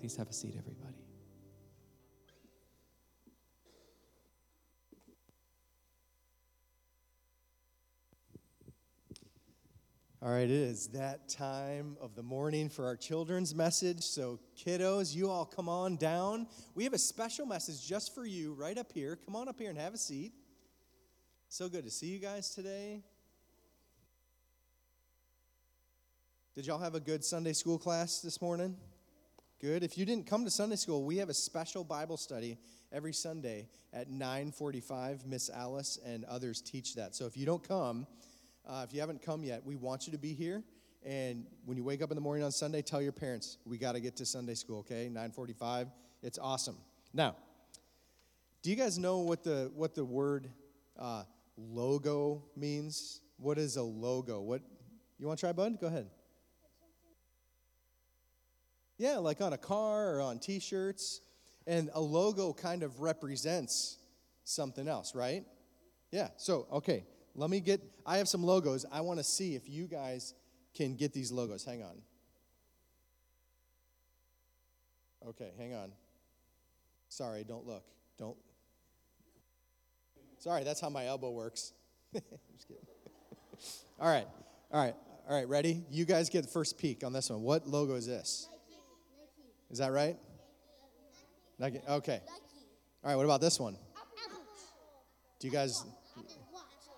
Please have a seat, everybody. All right, it is that time of the morning for our children's message. So, kiddos, you all come on down. We have a special message just for you right up here. Come on up here and have a seat. So good to see you guys today. Did y'all have a good Sunday school class this morning? Good. If you didn't come to Sunday school, we have a special Bible study every Sunday at 9:45. Miss Alice and others teach that. So if you don't come, uh, if you haven't come yet, we want you to be here. And when you wake up in the morning on Sunday, tell your parents we got to get to Sunday school. Okay, 9:45. It's awesome. Now, do you guys know what the what the word uh, logo means? What is a logo? What you want to try, Bud? Go ahead. Yeah, like on a car or on T-shirts, and a logo kind of represents something else, right? Yeah. So okay, let me get, I have some logos. I want to see if you guys can get these logos. Hang on. Okay, hang on. Sorry, don't look. Don't. Sorry, that's how my elbow works. Just kidding. all right, all right, all right, ready? You guys get the first peek on this one. What logo is this? Is that right? Okay. All right, what about this one? Do you guys.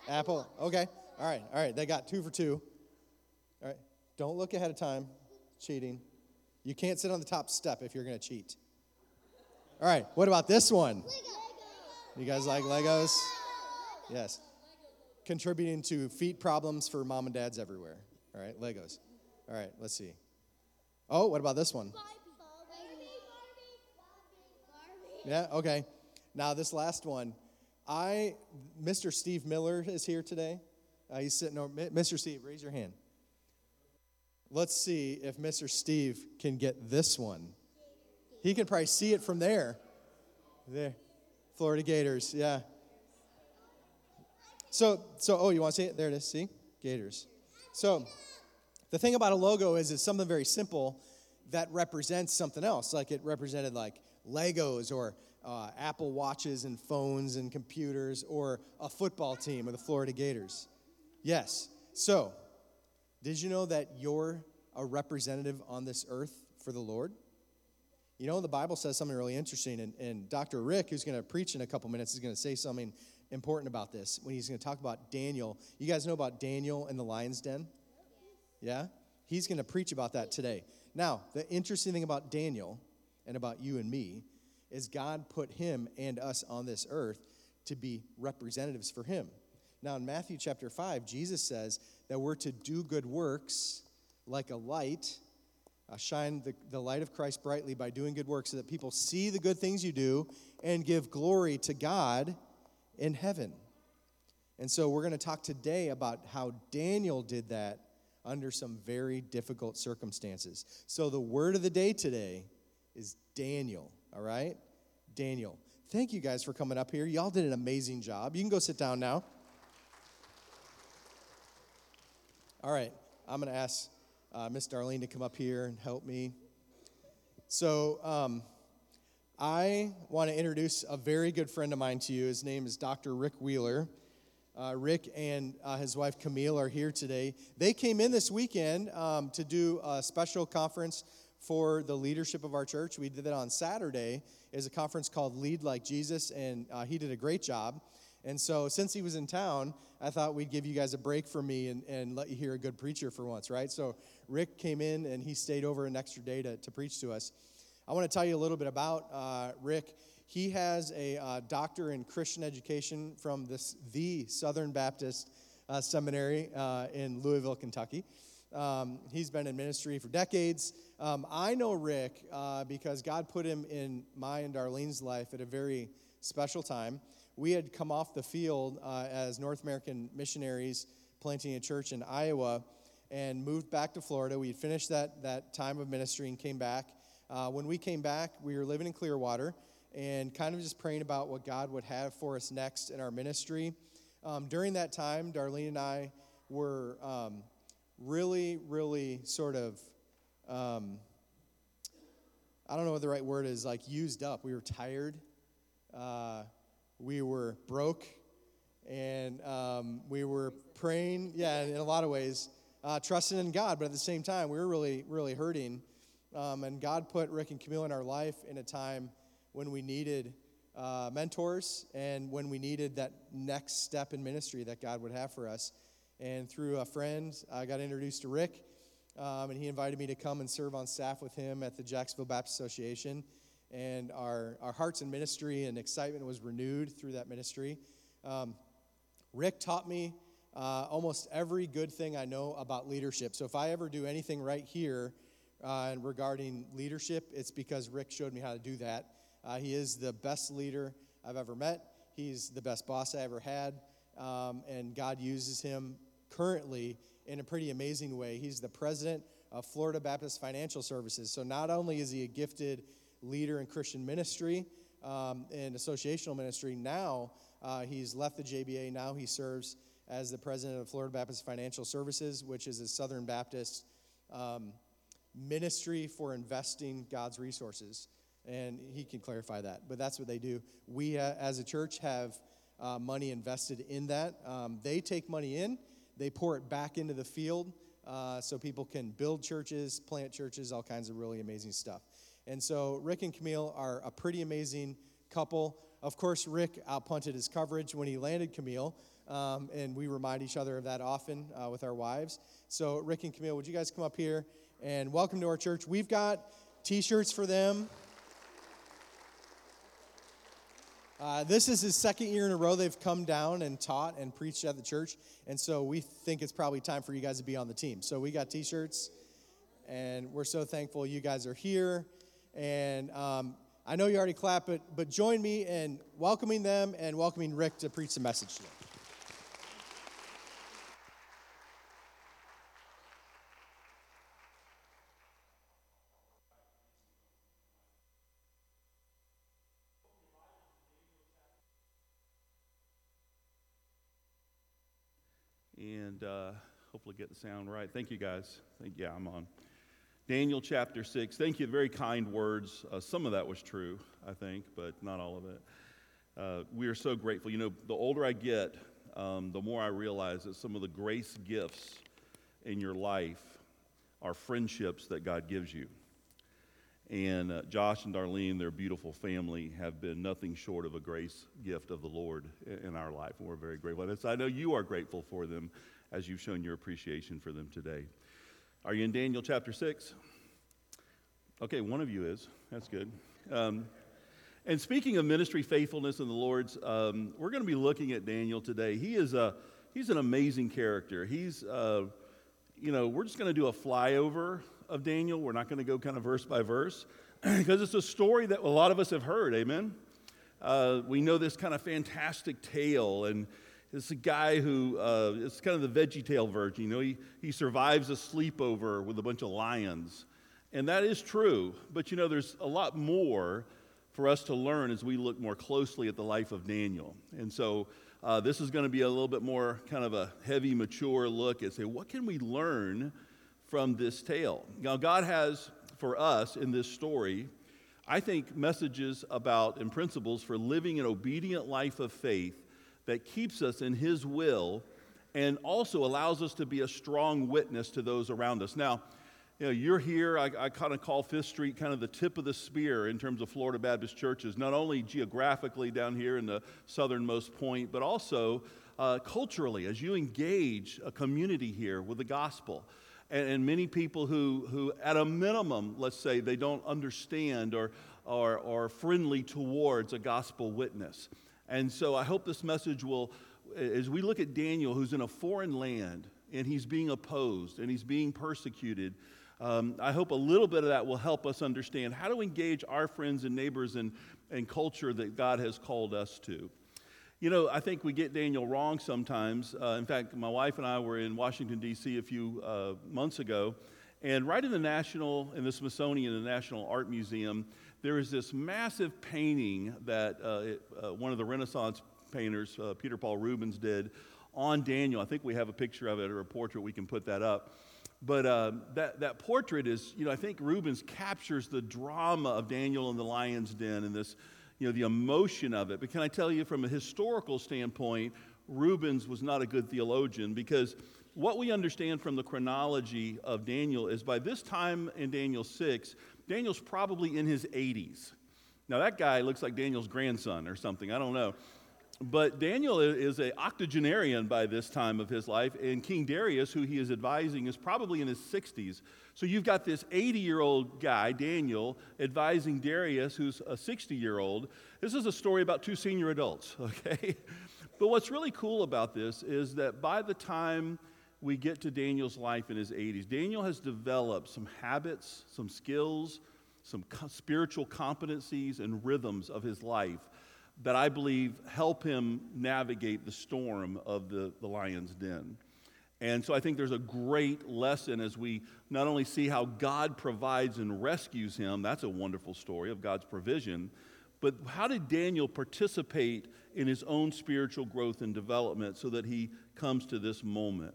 Apple. Okay. All right. All right. They got two for two. All right. Don't look ahead of time. Cheating. You can't sit on the top step if you're going to cheat. All right. What about this one? You guys like Legos? Yes. Contributing to feet problems for mom and dads everywhere. All right. Legos. All right. Let's see. Oh, what about this one? Yeah. Okay. Now, this last one. I, Mr. Steve Miller is here today. Uh, he's sitting over. Mr. Steve, raise your hand. Let's see if Mr. Steve can get this one. He can probably see it from there. There. Florida Gators, yeah. So, so oh, you want to see it? There it is. See? Gators. So, the thing about a logo is it's something very simple that represents something else. Like it represented like Legos or uh, Apple Watches and phones and computers or a football team or the Florida Gators. Yes. So, did you know that you're a representative on this earth for the Lord? You know, the Bible says something really interesting, and, and Dr. Rick, who's going to preach in a couple minutes, is going to say something important about this when he's going to talk about Daniel. You guys know about Daniel and the lion's den? Yeah? He's going to preach about that today. Now, the interesting thing about Daniel and about you and me is God put him and us on this earth to be representatives for him. Now, in Matthew chapter 5, Jesus says that we're to do good works like a light, uh, shine the, the light of Christ brightly by doing good works so that people see the good things you do and give glory to God in heaven. And so, we're going to talk today about how Daniel did that under some very difficult circumstances. So, the word of the day today is Daniel all right? Daniel. Thank you guys for coming up here. Y'all did an amazing job. You can go sit down now. All right, I'm going to ask uh, Miss Darlene to come up here and help me. So, um, I want to introduce a very good friend of mine to you. His name is Dr. Rick Wheeler. Uh, Rick and uh, his wife Camille are here today. They came in this weekend um, to do a special conference for the leadership of our church. We did that on Saturday. Is a conference called Lead Like Jesus, and uh, he did a great job. And so, since he was in town, I thought we'd give you guys a break for me and, and let you hear a good preacher for once, right? So, Rick came in and he stayed over an extra day to, to preach to us. I want to tell you a little bit about uh, Rick. He has a uh, doctor in Christian education from this, the Southern Baptist uh, Seminary uh, in Louisville, Kentucky. Um, he's been in ministry for decades. Um, I know Rick uh, because God put him in my and Darlene's life at a very special time. We had come off the field uh, as North American missionaries planting a church in Iowa and moved back to Florida. We had finished that, that time of ministry and came back. Uh, when we came back, we were living in Clearwater and kind of just praying about what God would have for us next in our ministry. Um, during that time, Darlene and I were um, really, really sort of um, I don't know what the right word is, like used up. We were tired. Uh, we were broke. And um, we were praying, yeah, in a lot of ways, uh, trusting in God. But at the same time, we were really, really hurting. Um, and God put Rick and Camille in our life in a time when we needed uh, mentors and when we needed that next step in ministry that God would have for us. And through a friend, I got introduced to Rick, um, and he invited me to come and serve on staff with him at the Jacksonville Baptist Association. And our, our hearts in ministry and excitement was renewed through that ministry. Um, Rick taught me uh, almost every good thing I know about leadership. So if I ever do anything right here uh, regarding leadership, it's because Rick showed me how to do that. Uh, he is the best leader I've ever met. He's the best boss I ever had. Um, and God uses him currently in a pretty amazing way. He's the president of Florida Baptist Financial Services. So not only is he a gifted leader in Christian ministry um, and associational ministry, now uh, he's left the JBA. Now he serves as the president of Florida Baptist Financial Services, which is a Southern Baptist um, ministry for investing God's resources and he can clarify that. But that's what they do. We, uh, as a church, have uh, money invested in that. Um, they take money in, they pour it back into the field uh, so people can build churches, plant churches, all kinds of really amazing stuff. And so Rick and Camille are a pretty amazing couple. Of course, Rick outpunted his coverage when he landed Camille. Um, and we remind each other of that often uh, with our wives. So, Rick and Camille, would you guys come up here and welcome to our church? We've got t shirts for them. Uh, this is his second year in a row they've come down and taught and preached at the church. And so we think it's probably time for you guys to be on the team. So we got t shirts, and we're so thankful you guys are here. And um, I know you already clapped, but, but join me in welcoming them and welcoming Rick to preach the message today. And uh, hopefully get the sound right. Thank you, guys. Thank, yeah, I'm on. Daniel chapter 6. Thank you. Very kind words. Uh, some of that was true, I think, but not all of it. Uh, we are so grateful. You know, the older I get, um, the more I realize that some of the grace gifts in your life are friendships that God gives you. And uh, Josh and Darlene, their beautiful family, have been nothing short of a grace gift of the Lord in our life. And we're very grateful. And I know you are grateful for them as you've shown your appreciation for them today. Are you in Daniel chapter 6? Okay, one of you is. That's good. Um, and speaking of ministry faithfulness in the Lord's, um, we're going to be looking at Daniel today. He is a he's an amazing character. He's uh, you know we're just going to do a flyover of Daniel. We're not going to go kind of verse by verse because it's a story that a lot of us have heard. Amen. Uh, we know this kind of fantastic tale, and it's a guy who uh, it's kind of the Veggie Tale version. You know, he, he survives a sleepover with a bunch of lions. And that is true, but you know, there's a lot more for us to learn as we look more closely at the life of Daniel. And so uh, this is going to be a little bit more kind of a heavy, mature look at say, what can we learn from this tale. Now, God has for us in this story, I think, messages about and principles for living an obedient life of faith that keeps us in His will and also allows us to be a strong witness to those around us. Now, you know, you're here, I, I kind of call Fifth Street kind of the tip of the spear in terms of Florida Baptist churches, not only geographically down here in the southernmost point, but also uh, culturally as you engage a community here with the gospel and, and many people who, who, at a minimum, let's say, they don't understand or are, are friendly towards a gospel witness. And so I hope this message will, as we look at Daniel, who's in a foreign land and he's being opposed and he's being persecuted, um, I hope a little bit of that will help us understand how to engage our friends and neighbors and, and culture that God has called us to. You know, I think we get Daniel wrong sometimes. Uh, in fact, my wife and I were in Washington, D.C. a few uh, months ago, and right in the National, in the Smithsonian, the National Art Museum, there is this massive painting that uh, it, uh, one of the Renaissance painters, uh, Peter Paul Rubens, did on Daniel. I think we have a picture of it or a portrait, we can put that up. But uh, that, that portrait is, you know, I think Rubens captures the drama of Daniel in the lion's den and this, you know, the emotion of it. But can I tell you from a historical standpoint, Rubens was not a good theologian because what we understand from the chronology of Daniel is by this time in Daniel 6, Daniel's probably in his 80s. Now, that guy looks like Daniel's grandson or something. I don't know. But Daniel is a octogenarian by this time of his life, and King Darius, who he is advising, is probably in his 60s. So you've got this 80 year old guy, Daniel, advising Darius, who's a 60 year old. This is a story about two senior adults, okay? But what's really cool about this is that by the time we get to Daniel's life in his 80s, Daniel has developed some habits, some skills, some spiritual competencies, and rhythms of his life that I believe help him navigate the storm of the, the lion's den. And so I think there's a great lesson as we not only see how God provides and rescues him, that's a wonderful story of God's provision, but how did Daniel participate in his own spiritual growth and development so that he comes to this moment?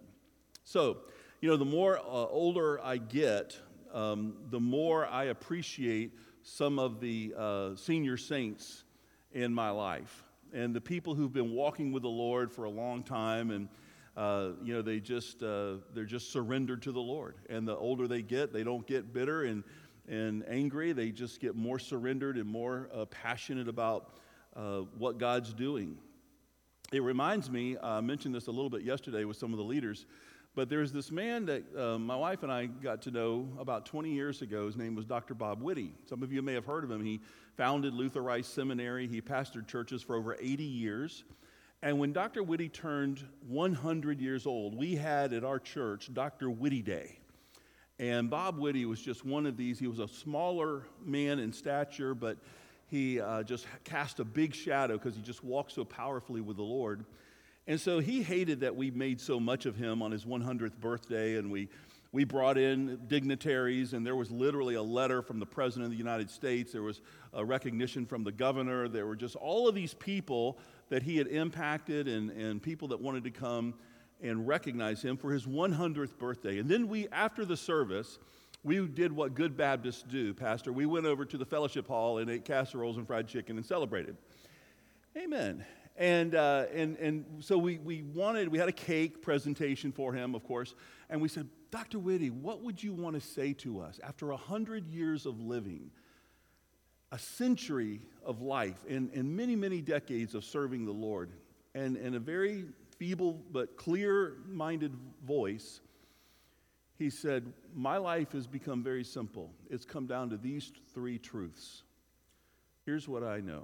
So, you know, the more uh, older I get, um, the more I appreciate some of the uh, senior saints in my life and the people who've been walking with the Lord for a long time and uh, you know they just uh, they're just surrendered to the Lord and the older they get they don't get bitter and and angry they just get more surrendered and more uh, passionate about uh, what God's doing. It reminds me I mentioned this a little bit yesterday with some of the leaders. But there's this man that uh, my wife and I got to know about 20 years ago. His name was Dr. Bob Witty. Some of you may have heard of him. He founded Luther Rice Seminary, he pastored churches for over 80 years. And when Dr. Witty turned 100 years old, we had at our church Dr. Witty Day. And Bob Witty was just one of these. He was a smaller man in stature, but he uh, just cast a big shadow because he just walked so powerfully with the Lord. And so he hated that we made so much of him on his 100th birthday, and we, we brought in dignitaries, and there was literally a letter from the President of the United States. There was a recognition from the governor. There were just all of these people that he had impacted and, and people that wanted to come and recognize him for his 100th birthday. And then we, after the service, we did what good Baptists do, Pastor. We went over to the fellowship hall and ate casseroles and fried chicken and celebrated. Amen. And, uh, and, and so we, we wanted, we had a cake presentation for him, of course, and we said, Dr. Witty, what would you want to say to us after a hundred years of living, a century of life, and, and many, many decades of serving the Lord, and, and a very feeble but clear minded voice, he said, My life has become very simple. It's come down to these three truths. Here's what I know.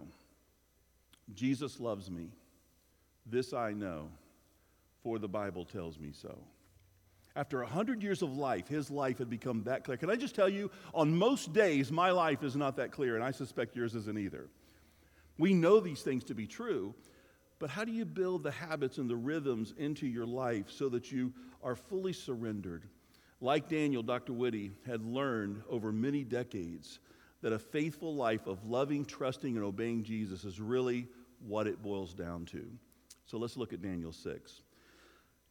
Jesus loves me. This I know, for the Bible tells me so. After a hundred years of life, his life had become that clear. Can I just tell you, on most days, my life is not that clear, and I suspect yours isn't either. We know these things to be true, but how do you build the habits and the rhythms into your life so that you are fully surrendered? Like Daniel, Dr. Witty had learned over many decades that a faithful life of loving, trusting, and obeying Jesus is really what it boils down to. So let's look at Daniel 6.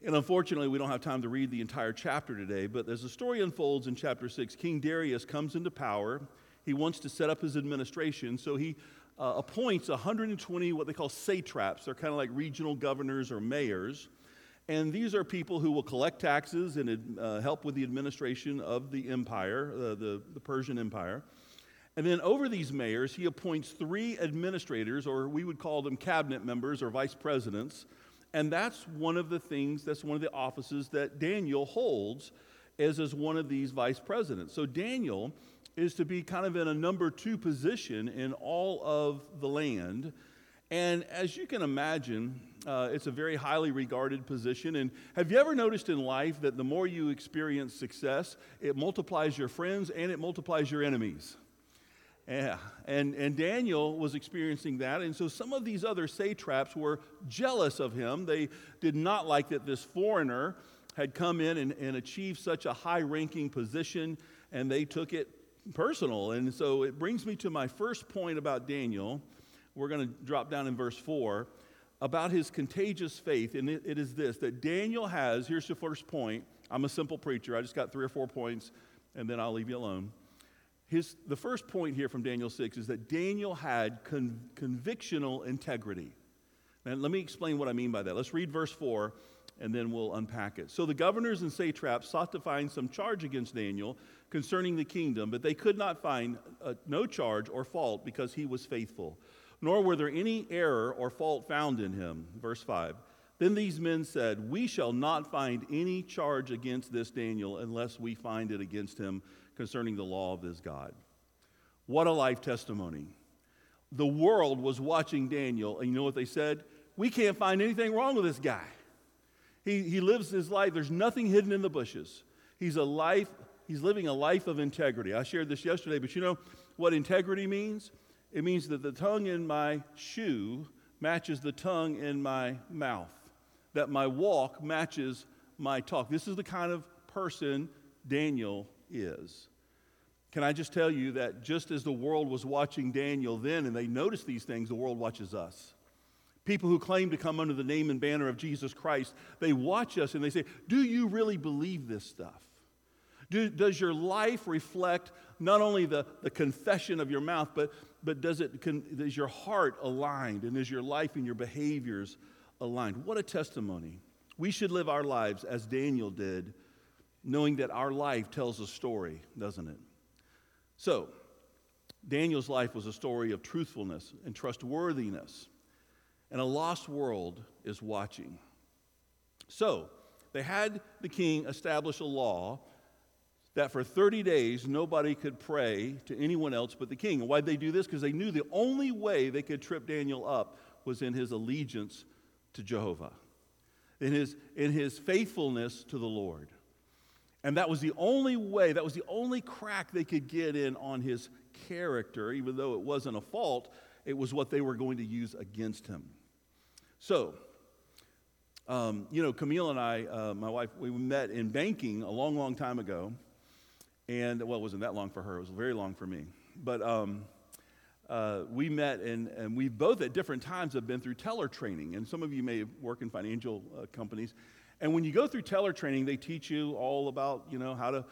And unfortunately, we don't have time to read the entire chapter today, but as the story unfolds in chapter 6, King Darius comes into power. He wants to set up his administration, so he uh, appoints 120 what they call satraps. They're kind of like regional governors or mayors. And these are people who will collect taxes and uh, help with the administration of the empire, uh, the, the Persian Empire. And then over these mayors, he appoints three administrators, or we would call them cabinet members or vice presidents. And that's one of the things, that's one of the offices that Daniel holds as, as one of these vice presidents. So Daniel is to be kind of in a number two position in all of the land. And as you can imagine, uh, it's a very highly regarded position. And have you ever noticed in life that the more you experience success, it multiplies your friends and it multiplies your enemies? Yeah, and, and Daniel was experiencing that. And so some of these other satraps were jealous of him. They did not like that this foreigner had come in and, and achieved such a high ranking position, and they took it personal. And so it brings me to my first point about Daniel. We're going to drop down in verse 4 about his contagious faith. And it, it is this that Daniel has, here's the first point I'm a simple preacher. I just got three or four points, and then I'll leave you alone. His, the first point here from Daniel 6 is that Daniel had con- convictional integrity. And let me explain what I mean by that. Let's read verse 4 and then we'll unpack it. So the governors and satraps sought to find some charge against Daniel concerning the kingdom, but they could not find uh, no charge or fault because he was faithful, nor were there any error or fault found in him. Verse 5. Then these men said, We shall not find any charge against this Daniel unless we find it against him concerning the law of this God. What a life testimony. The world was watching Daniel, and you know what they said? We can't find anything wrong with this guy. He, he lives his life, there's nothing hidden in the bushes. He's a life, he's living a life of integrity. I shared this yesterday, but you know what integrity means? It means that the tongue in my shoe matches the tongue in my mouth, that my walk matches my talk. This is the kind of person Daniel is. Can I just tell you that just as the world was watching Daniel then and they noticed these things, the world watches us. People who claim to come under the name and banner of Jesus Christ, they watch us and they say, Do you really believe this stuff? Do, does your life reflect not only the, the confession of your mouth, but, but does it, can, is your heart aligned and is your life and your behaviors aligned? What a testimony. We should live our lives as Daniel did, knowing that our life tells a story, doesn't it? So, Daniel's life was a story of truthfulness and trustworthiness and a lost world is watching. So, they had the king establish a law that for 30 days nobody could pray to anyone else but the king. And why'd they do this? Because they knew the only way they could trip Daniel up was in his allegiance to Jehovah, in his, in his faithfulness to the Lord. And that was the only way, that was the only crack they could get in on his character, even though it wasn't a fault, it was what they were going to use against him. So, um, you know, Camille and I, uh, my wife, we met in banking a long, long time ago. And, well, it wasn't that long for her, it was very long for me. But um, uh, we met, and, and we both at different times have been through teller training. And some of you may work in financial uh, companies. And when you go through teller training, they teach you all about, you know, how to,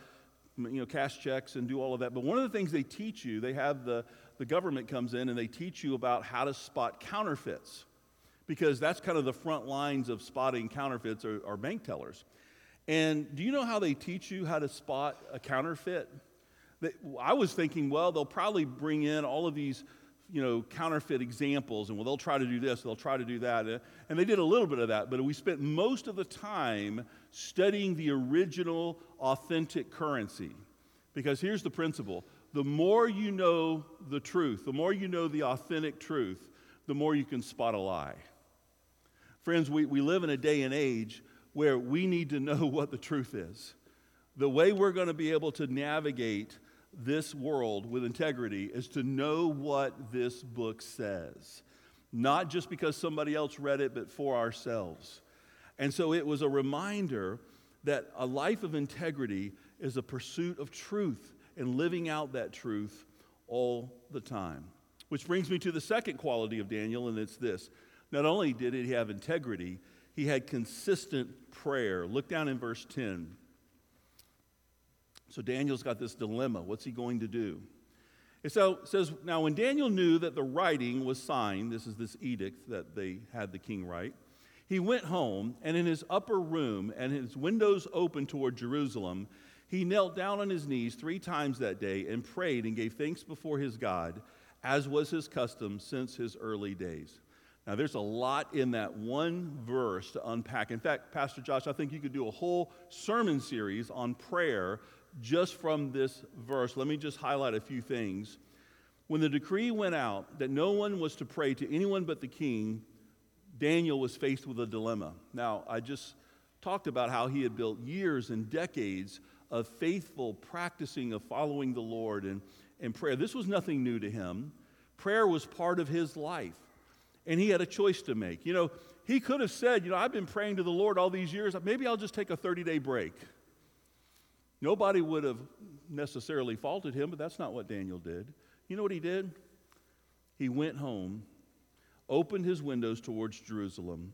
you know, cash checks and do all of that. But one of the things they teach you, they have the, the government comes in and they teach you about how to spot counterfeits because that's kind of the front lines of spotting counterfeits are, are bank tellers. And do you know how they teach you how to spot a counterfeit? I was thinking, well, they'll probably bring in all of these, you know, counterfeit examples, and well, they'll try to do this, they'll try to do that, uh, and they did a little bit of that. But we spent most of the time studying the original, authentic currency, because here's the principle: the more you know the truth, the more you know the authentic truth, the more you can spot a lie. Friends, we, we live in a day and age where we need to know what the truth is. The way we're going to be able to navigate this world with integrity is to know what this book says, not just because somebody else read it, but for ourselves. And so it was a reminder that a life of integrity is a pursuit of truth and living out that truth all the time. Which brings me to the second quality of Daniel, and it's this not only did he have integrity, he had consistent prayer. Look down in verse 10. So Daniel's got this dilemma. What's he going to do? It so says, Now, when Daniel knew that the writing was signed, this is this edict that they had the king write, he went home, and in his upper room and his windows open toward Jerusalem, he knelt down on his knees three times that day and prayed and gave thanks before his God, as was his custom since his early days. Now, there's a lot in that one verse to unpack. In fact, Pastor Josh, I think you could do a whole sermon series on prayer just from this verse. Let me just highlight a few things. When the decree went out that no one was to pray to anyone but the king, Daniel was faced with a dilemma. Now, I just talked about how he had built years and decades of faithful practicing of following the Lord and, and prayer. This was nothing new to him. Prayer was part of his life and he had a choice to make. You know, he could have said, You know, I've been praying to the Lord all these years, maybe I'll just take a 30 day break. Nobody would have necessarily faulted him, but that's not what Daniel did. You know what he did? He went home, opened his windows towards Jerusalem,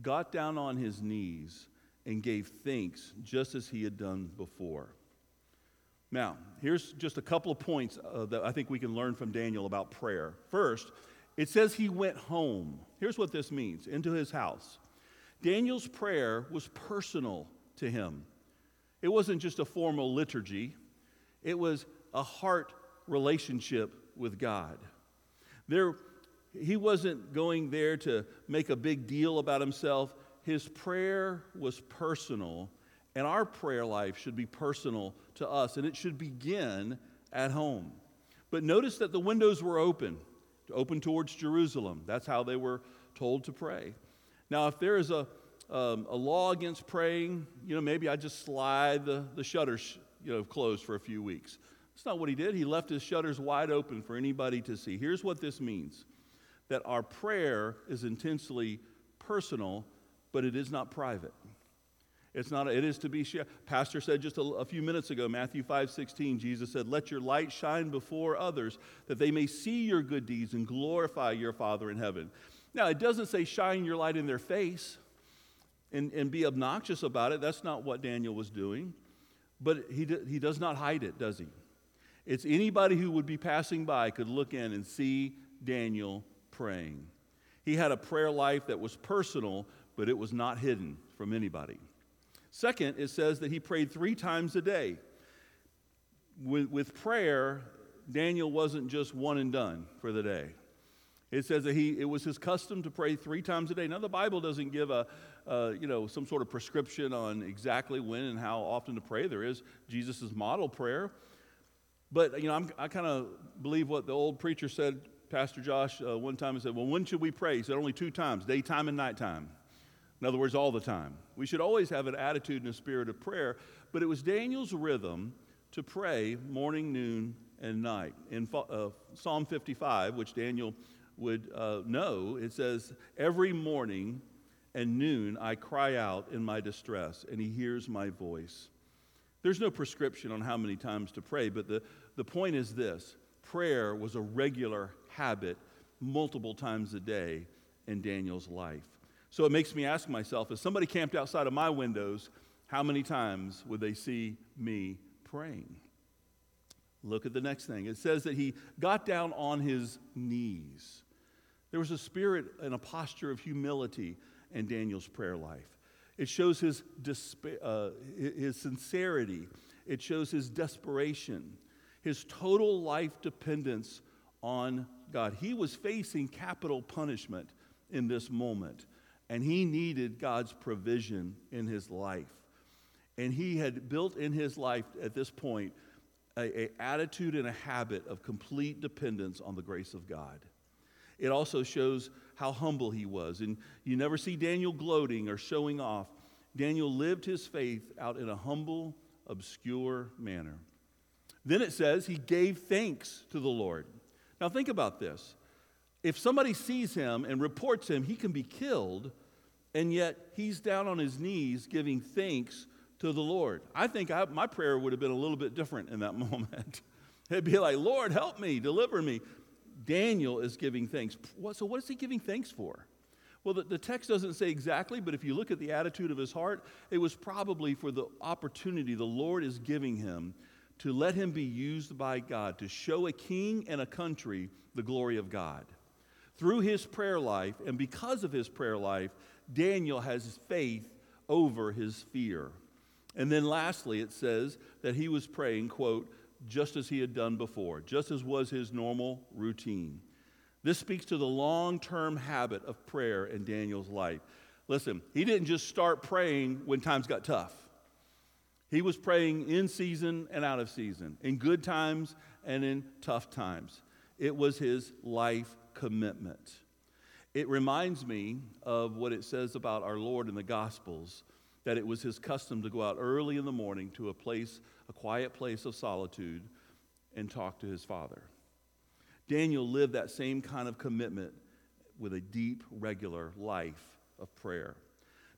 got down on his knees, and gave thanks just as he had done before. Now, here's just a couple of points uh, that I think we can learn from Daniel about prayer. First, it says he went home. Here's what this means into his house. Daniel's prayer was personal to him. It wasn't just a formal liturgy, it was a heart relationship with God. There, he wasn't going there to make a big deal about himself. His prayer was personal, and our prayer life should be personal to us, and it should begin at home. But notice that the windows were open, open towards Jerusalem. That's how they were told to pray. Now, if there is a, um, a law against praying, you know, maybe I just slide the, the shutters, you know, closed for a few weeks. That's not what he did. He left his shutters wide open for anybody to see. Here's what this means that our prayer is intensely personal, but it is not private. It's not, it is to be shared. Pastor said just a, a, few minutes ago, Matthew 5 16, Jesus said, Let your light shine before others that they may see your good deeds and glorify your Father in heaven. Now, it doesn't say shine your light in their face and, and be obnoxious about it. That's not what Daniel was doing. But he, he does not hide it, does he? It's anybody who would be passing by could look in and see Daniel praying. He had a prayer life that was personal, but it was not hidden from anybody. Second, it says that he prayed three times a day. With, with prayer, Daniel wasn't just one and done for the day. It says that he, it was his custom to pray three times a day. Now, the Bible doesn't give a, uh, you know, some sort of prescription on exactly when and how often to pray. There is Jesus' model prayer. But, you know, I'm, i kind of believe what the old preacher said, Pastor Josh, uh, one time. He said, Well, when should we pray? He said, Only two times, daytime and nighttime. In other words, all the time. We should always have an attitude and a spirit of prayer. But it was Daniel's rhythm to pray morning, noon, and night. In uh, Psalm 55, which Daniel would uh, know, it says, Every morning and noon I cry out in my distress, and he hears my voice. There's no prescription on how many times to pray, but the, the point is this prayer was a regular habit multiple times a day in Daniel's life. So it makes me ask myself if somebody camped outside of my windows, how many times would they see me praying? Look at the next thing. It says that he got down on his knees. There was a spirit and a posture of humility in Daniel's prayer life. It shows his, uh, his sincerity, it shows his desperation, his total life dependence on God. He was facing capital punishment in this moment, and he needed God's provision in his life. And he had built in his life at this point a, a attitude and a habit of complete dependence on the grace of God. It also shows how humble he was. And you never see Daniel gloating or showing off. Daniel lived his faith out in a humble, obscure manner. Then it says he gave thanks to the Lord. Now think about this. If somebody sees him and reports him, he can be killed, and yet he's down on his knees giving thanks to the Lord. I think I, my prayer would have been a little bit different in that moment. It'd be like, Lord, help me, deliver me. Daniel is giving thanks. So, what is he giving thanks for? Well, the, the, text doesn't say exactly, but if you look at the attitude of his heart, it was probably for the opportunity the Lord is giving him to let him be used by God to show a king and a country the glory of God. Through his prayer life, and because of his prayer life, Daniel has faith over his fear. And then lastly, it says that he was praying, quote, just as he had done before, just as was his normal routine. This speaks to the long term habit of prayer in Daniel's life. Listen, he didn't just start praying when times got tough. He was praying in season and out of season, in good times and in tough times. It was his life commitment. It reminds me of what it says about our Lord in the Gospels that it was his custom to go out early in the morning to a place, a quiet place of solitude, and talk to his father. Daniel lived that same kind of commitment with a deep, regular life of prayer.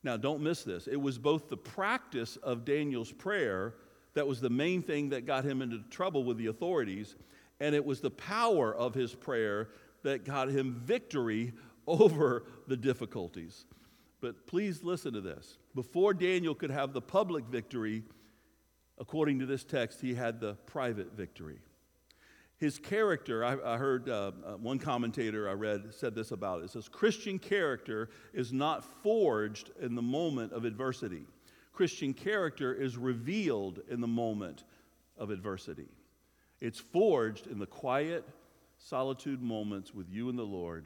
Now, don't miss this. It was both the practice of Daniel's prayer that was the main thing that got him into trouble with the authorities, and it was the power of his prayer that got him victory over the difficulties. But please listen to this. Before Daniel could have the public victory, according to this text, he had the private victory. His character, I, I heard uh, uh, one commentator I read said this about it. It says, Christian character is not forged in the moment of adversity. Christian character is revealed in the moment of adversity. It's forged in the quiet, solitude moments with you and the Lord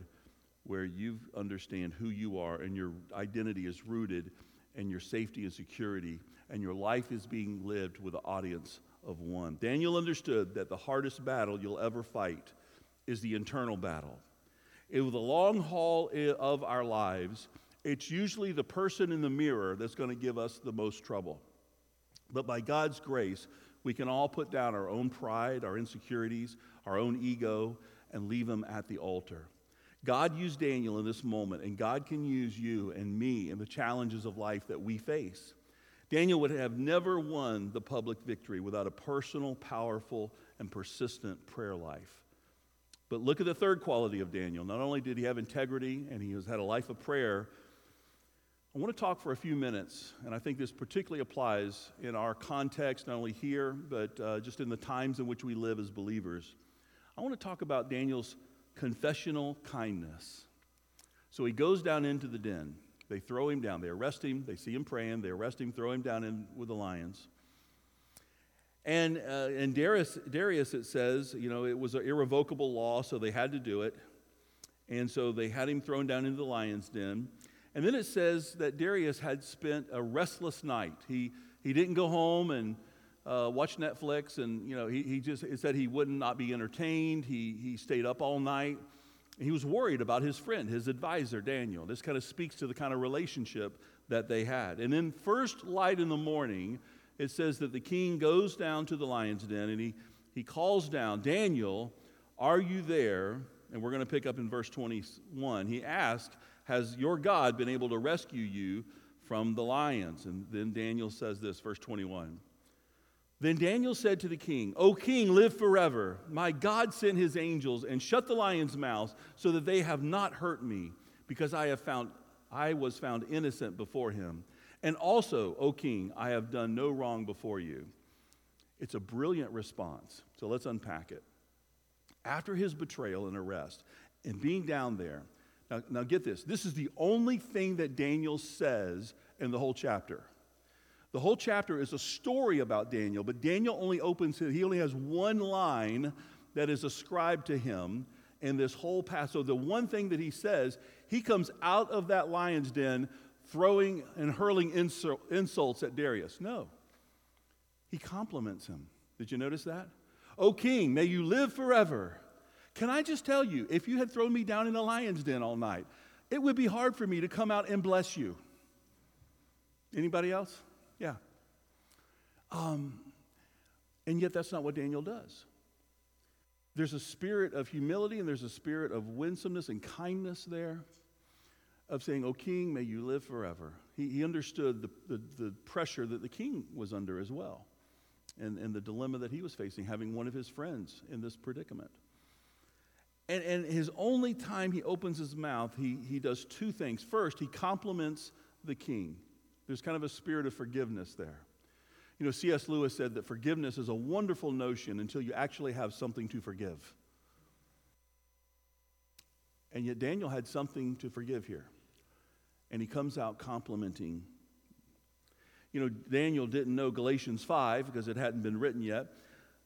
where you understand who you are and your identity is rooted and your safety and security and your life is being lived with an audience of one. Daniel understood that the hardest battle you'll ever fight is the internal battle. In the long haul of our lives, it's usually the person in the mirror that's going to give us the most trouble. But by God's grace, we can all put down our own pride, our insecurities, our own ego, and leave them at the altar. God used Daniel in this moment, and God can use you and me in the challenges of life that we face. Daniel would have never won the public victory without a personal, powerful, and persistent prayer life. But look at the third quality of Daniel. Not only did he have integrity and he has had a life of prayer, I want to talk for a few minutes, and I think this particularly applies in our context, not only here, but uh, just in the times in which we live as believers. I want to talk about Daniel's confessional kindness. So he goes down into the den. They throw him down. They arrest him. They see him praying. They arrest him, throw him down in with the lions. And, uh, and Darius, Darius, it says, you know, it was an irrevocable law, so they had to do it. And so they had him thrown down into the lion's den. And then it says that Darius had spent a restless night. He, he didn't go home and uh, watch Netflix, and you know, he, he just he said he would not be entertained. He, he stayed up all night. He was worried about his friend, his advisor, Daniel. This kind of speaks to the kind of relationship that they had. And then, first light in the morning, it says that the king goes down to the lion's den and he, he calls down, Daniel, are you there? And we're going to pick up in verse 21. He asked, Has your God been able to rescue you from the lions? And then Daniel says this, verse 21. Then Daniel said to the king, O king, live forever. My God sent his angels and shut the lions' mouths so that they have not hurt me, because I have found I was found innocent before him. And also, O king, I have done no wrong before you. It's a brilliant response. So let's unpack it. After his betrayal and arrest and being down there, now, now get this this is the only thing that Daniel says in the whole chapter. The whole chapter is a story about Daniel, but Daniel only opens it, he only has one line that is ascribed to him in this whole passage. So the one thing that he says, he comes out of that lion's den throwing and hurling insults at Darius. No. He compliments him. Did you notice that? O king, may you live forever. Can I just tell you, if you had thrown me down in a lion's den all night, it would be hard for me to come out and bless you. Anybody else? Yeah. Um, and yet, that's not what Daniel does. There's a spirit of humility and there's a spirit of winsomeness and kindness there, of saying, O king, may you live forever. He, he understood the, the, the pressure that the king was under as well, and, and the dilemma that he was facing, having one of his friends in this predicament. And, and his only time he opens his mouth, he, he does two things. First, he compliments the king. There's kind of a spirit of forgiveness there. You know, C.S. Lewis said that forgiveness is a wonderful notion until you actually have something to forgive. And yet, Daniel had something to forgive here. And he comes out complimenting. You know, Daniel didn't know Galatians 5 because it hadn't been written yet,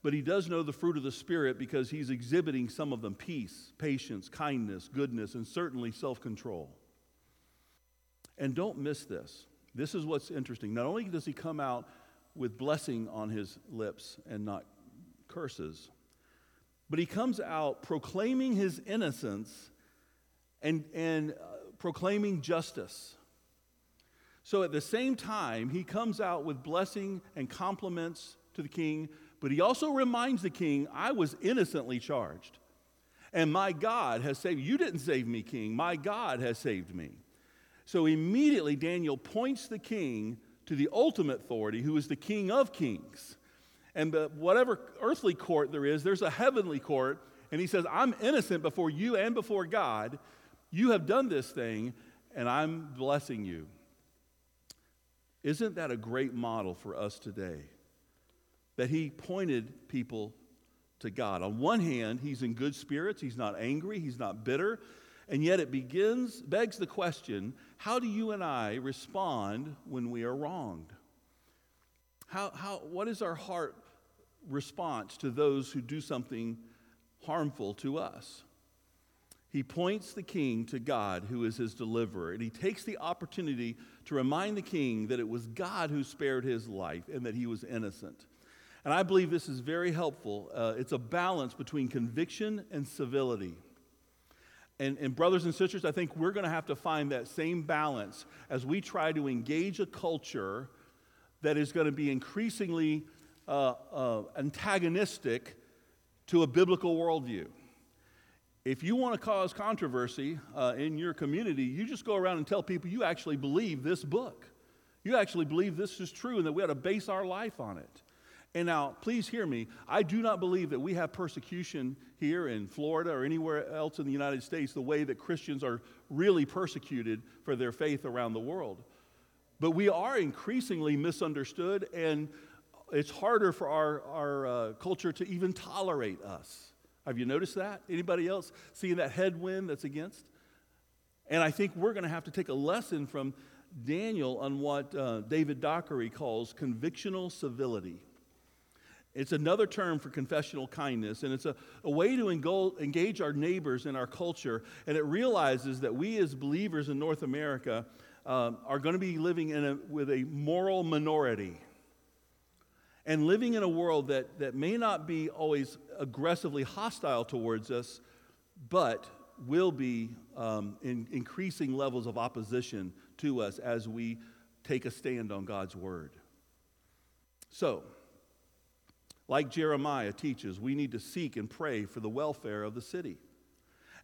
but he does know the fruit of the Spirit because he's exhibiting some of them peace, patience, kindness, goodness, and certainly self control. And don't miss this. This is what's interesting. Not only does he come out with blessing on his lips and not curses, but he comes out proclaiming his innocence and, and uh, proclaiming justice. So at the same time, he comes out with blessing and compliments to the king, but he also reminds the king, I was innocently charged. And my God has saved you. You didn't save me, king. My God has saved me. So immediately Daniel points the king to the ultimate authority, who is the king of kings. And whatever earthly court there is, there's a heavenly court. And he says, I'm innocent before you and before God. You have done this thing. and I'm blessing you. Isn't that a great model for us today? That he pointed people to God. On one hand, he's in good spirits, he's not angry, he's not bitter, and yet it begins, begs the question how do you and I respond when we are wronged? How, how, what is our heart response to those who do something harmful to us? He points the king to God, who is his deliverer, and he takes the opportunity to remind the king that it was God who spared his life and that he was innocent. And I believe this is very helpful. Uh, it's a balance between conviction and civility. And, and, brothers and sisters, I think we're going to have to find that same balance as we try to engage a culture that is going to be increasingly uh, uh, antagonistic to a biblical worldview. If you want to cause controversy uh, in your community, you just go around and tell people you actually believe this book. You actually believe this is true and that we ought to base our life on it. And now, please hear me. I do not believe that we have persecution here in Florida or anywhere else in the United States the way that Christians are really persecuted for their faith around the world. But we are increasingly misunderstood, and it's harder for our, our uh, culture to even tolerate us. Have you noticed that? Anybody else seeing that headwind that's against? And I think we're going to have to take a lesson from Daniel on what uh, David Dockery calls convictional civility. It's another term for confessional kindness, and it's a, a way to engage our neighbors in our culture. And it realizes that we, as believers in North America, um, are going to be living in a, with a moral minority. And living in a world that, that may not be always aggressively hostile towards us, but will be um, in increasing levels of opposition to us as we take a stand on God's word. So, like Jeremiah teaches, we need to seek and pray for the welfare of the city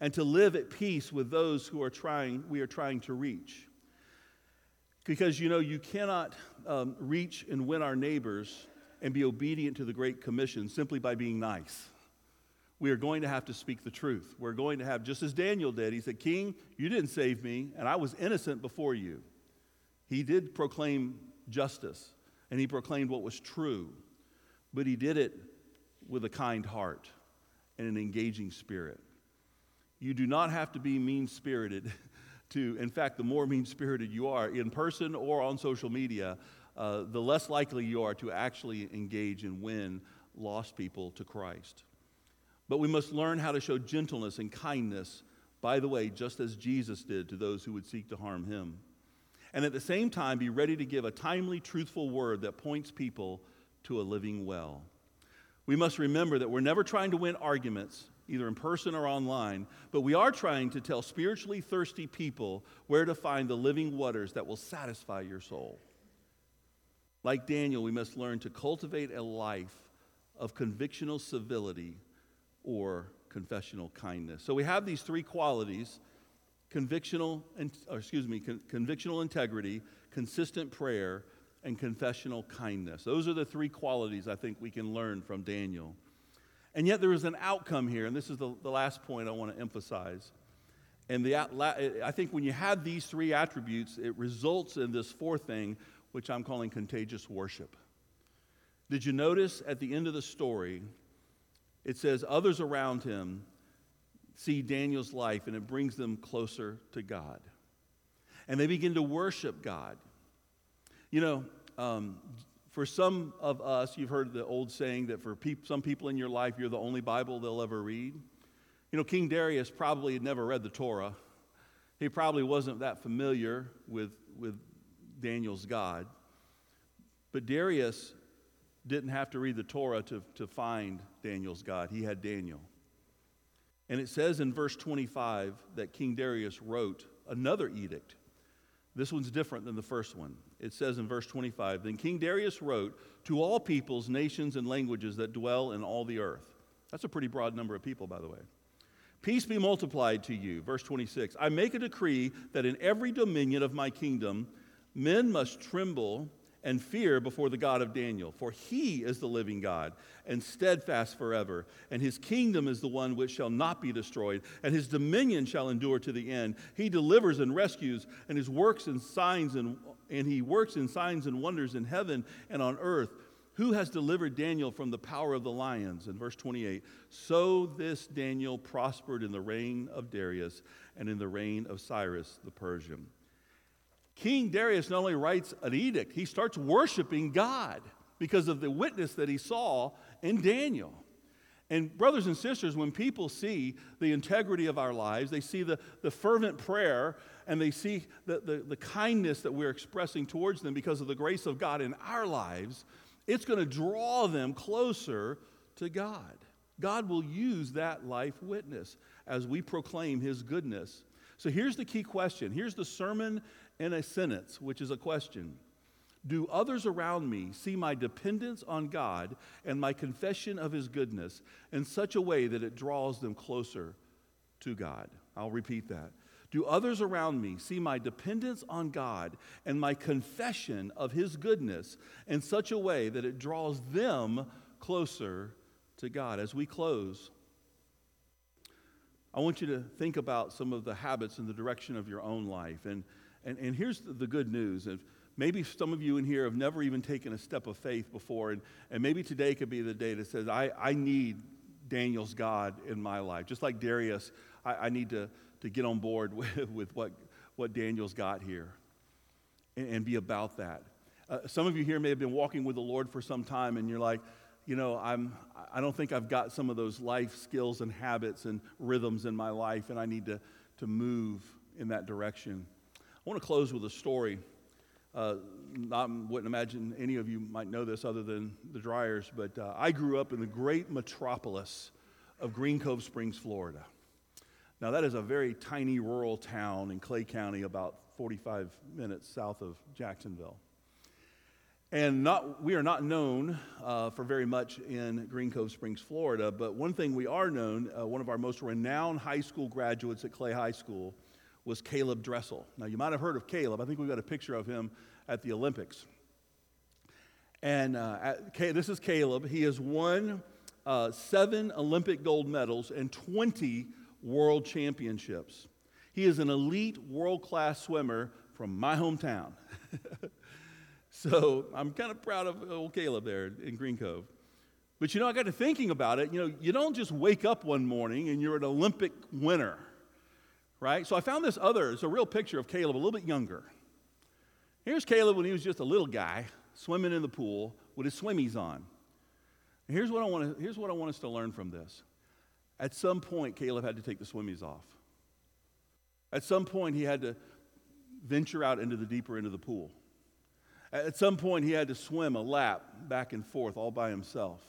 and to live at peace with those who are trying, we are trying to reach. Because you know, you cannot um, reach and win our neighbors and be obedient to the Great Commission simply by being nice. We are going to have to speak the truth. We're going to have, just as Daniel did, he said, King, you didn't save me, and I was innocent before you. He did proclaim justice, and he proclaimed what was true but he did it with a kind heart and an engaging spirit. You do not have to be mean spirited to, in fact, the more mean spirited you are in person or on social media, uh, the less likely you are to actually engage and win lost people to Christ. But we must learn how to show gentleness and kindness, by the way, just as Jesus did to those who would seek to harm him. And at the same time, be ready to give a timely, truthful word that points people to a living well. We must remember that we're never trying to win arguments, either in person or online, but we are trying to tell spiritually thirsty people where to find the living waters that will satisfy your soul. Like Daniel, we must learn to cultivate a life of convictional civility or confessional kindness. So we have these three qualities convictional, and excuse me, con- convictional integrity, consistent prayer, and confessional kindness. Those are the three qualities I think we can learn from Daniel. And yet there is an outcome here, and this is the, the last point I want to emphasize. And the, I think when you have these three attributes, it results in this fourth thing, which I'm calling contagious worship. Did you notice at the end of the story, it says, Others around him see Daniel's life, and it brings them closer to God. And they begin to worship God. You know, um, for some of us, you've heard the old saying that for pe- some people in your life, you're the only Bible they'll ever read. You know, King Darius probably had never read the Torah. He probably wasn't that familiar with, with Daniel's God. But Darius didn't have to read the Torah to, to find Daniel's God. He had Daniel. And it says in verse 25 that King Darius wrote another edict. This one's different than the first one it says in verse 25 Then King Darius wrote to all peoples, nations, and languages that dwell in all the earth. That's a pretty broad number of people, by the way. Peace be multiplied to you. Verse 26 I make a decree that in every dominion of my kingdom, men must tremble and fear before the God of Daniel, for he is the living God and steadfast forever, and his kingdom is the one which shall not be destroyed, and his dominion shall endure to the end. He delivers and rescues, and his works and signs and, and he works in signs and wonders in heaven and on earth. Who has delivered Daniel from the power of the lions? In verse 28, so this Daniel prospered in the reign of Darius and in the reign of Cyrus the Persian. King Darius not only writes an edict, he starts worshiping God because of the witness that he saw in Daniel. And, brothers and sisters, when people see the integrity of our lives, they see the, the fervent prayer, and they see the, the, the kindness that we're expressing towards them because of the grace of God in our lives, it's going to draw them closer to God. God will use that life witness as we proclaim his goodness. So here's the key question. Here's the sermon in a sentence, which is a question Do others around me see my dependence on God and my confession of His goodness in such a way that it draws them closer to God? I'll repeat that. Do others around me see my dependence on God and my confession of His goodness in such a way that it draws them closer to God? As we close, I want you to think about some of the habits in the direction of your own life. And and, and here's the, good news. Maybe some of you in here have never even taken a step of faith before, and, and maybe today could be the day that says, I, I need Daniel's God in my life. Just like Darius, I, I need to, to get on board with, with what, what Daniel's got here and, and be about that. Uh, some of you here may have been walking with the Lord for some time, and you're like, you know, I'm, I don't think I've got some of those life skills and habits and rhythms in my life, and I need to, to move in that direction. I want to close with a story. Uh, I wouldn't imagine any of you might know this other than the Dryers, but uh, I grew up in the great metropolis of Green Cove Springs, Florida. Now, that is a very tiny rural town in Clay County, about 45 minutes south of Jacksonville. And not, we are not known uh, for very much in Green Cove Springs, Florida, but one thing we are known, uh, one of our most renowned high school graduates at Clay High School was Caleb Dressel. Now, you might have heard of Caleb. I think we've got a picture of him at the Olympics. And uh, at, this is Caleb. He has won uh, seven Olympic gold medals and 20 world championships. He is an elite world class swimmer from my hometown. so I'm kind of proud of old Caleb there in Green Cove. But you know, I got to thinking about it. You know, you don't just wake up one morning and you're an Olympic winner right? So I found this other, it's a real picture of Caleb, a little bit younger. Here's Caleb when he was just a little guy swimming in the pool with his swimmies on. Here's what I want to, here's what I want us to learn from this. At some point, Caleb had to take the swimmies off. At some point, he had to venture out into the deeper end of the pool. At some point, he had to swim a lap back and forth all by himself.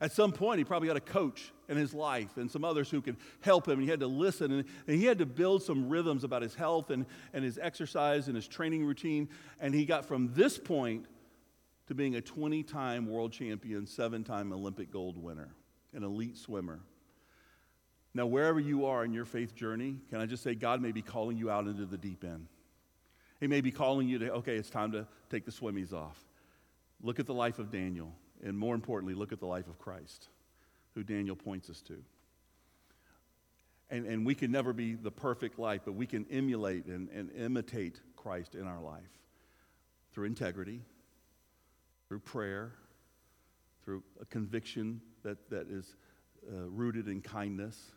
At some point, he probably got a coach in his life and some others who could help him. And He had to listen and, and, he had to build some rhythms about his health and, and his exercise and his training routine. And he got from this point to being a 20 time world champion, seven time Olympic gold winner, an elite swimmer. Now, wherever you are in your faith journey, can I just say God may be calling you out into the deep end? He may be calling you to, okay, it's time to take the swimmies off. Look at the life of Daniel. And more importantly, look at the life of Christ, who Daniel points us to. And, and we can never be the perfect life, but we can emulate and, and imitate Christ in our life through integrity, through prayer, through a conviction that, that is uh, rooted in kindness.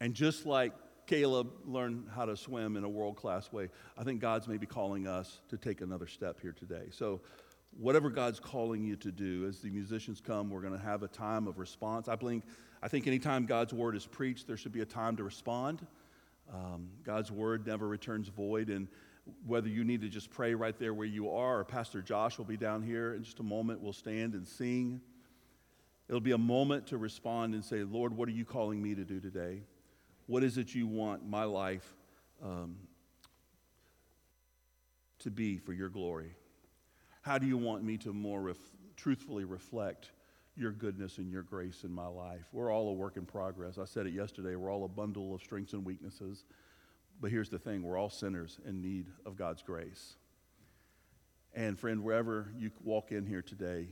And just like Caleb learned how to swim in a world class way, I think God's maybe calling us to take another step here today. So whatever God's calling you to do. As the musicians come, we're going to have a time of response. I think, I think anytime God's word is preached, there should be a time to respond. Um, God's word never returns void, and whether you need to just pray right there where you are, or Pastor Josh will be down here in just a moment, we'll stand and sing. It'll be a moment to respond and say, Lord, what are you calling me to do today? What is it you want my life um, to be for your glory? How do you want me to more ref- truthfully reflect your goodness and your grace in my life? We're all a work in progress. I said it yesterday. We're all a bundle of strengths and weaknesses. But here's the thing we're all sinners in need of God's grace. And friend, wherever you walk in here today,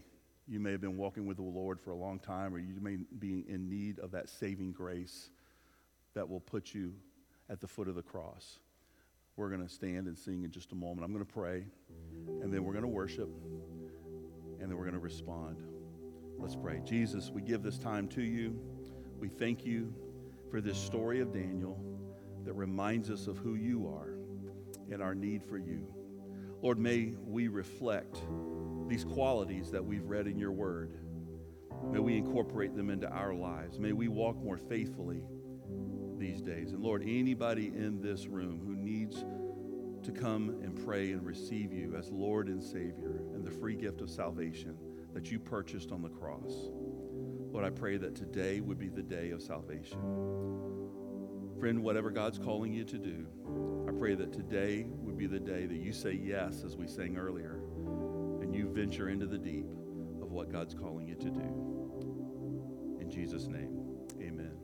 you may have been walking with the Lord for a long time, or you may be in need of that saving grace that will put you at the foot of the cross. We're going to stand and sing in just a moment. I'm going to pray, and then we're going to worship, and then we're going to respond. Let's pray. Jesus, we give this time to you. We thank you for this story of Daniel that reminds us of who you are and our need for you. Lord, may we reflect these qualities that we've read in your word. May we incorporate them into our lives. May we walk more faithfully these days. And Lord, anybody in this room who needs to come and pray and receive you as Lord and Savior and the free gift of salvation that you purchased on the cross, Lord, I pray that today would be the day of salvation. Friend, whatever God's calling you to do, I pray that today would be the day that you say yes, as we sang earlier, and you venture into the deep of what God's calling you to do. In Jesus' name.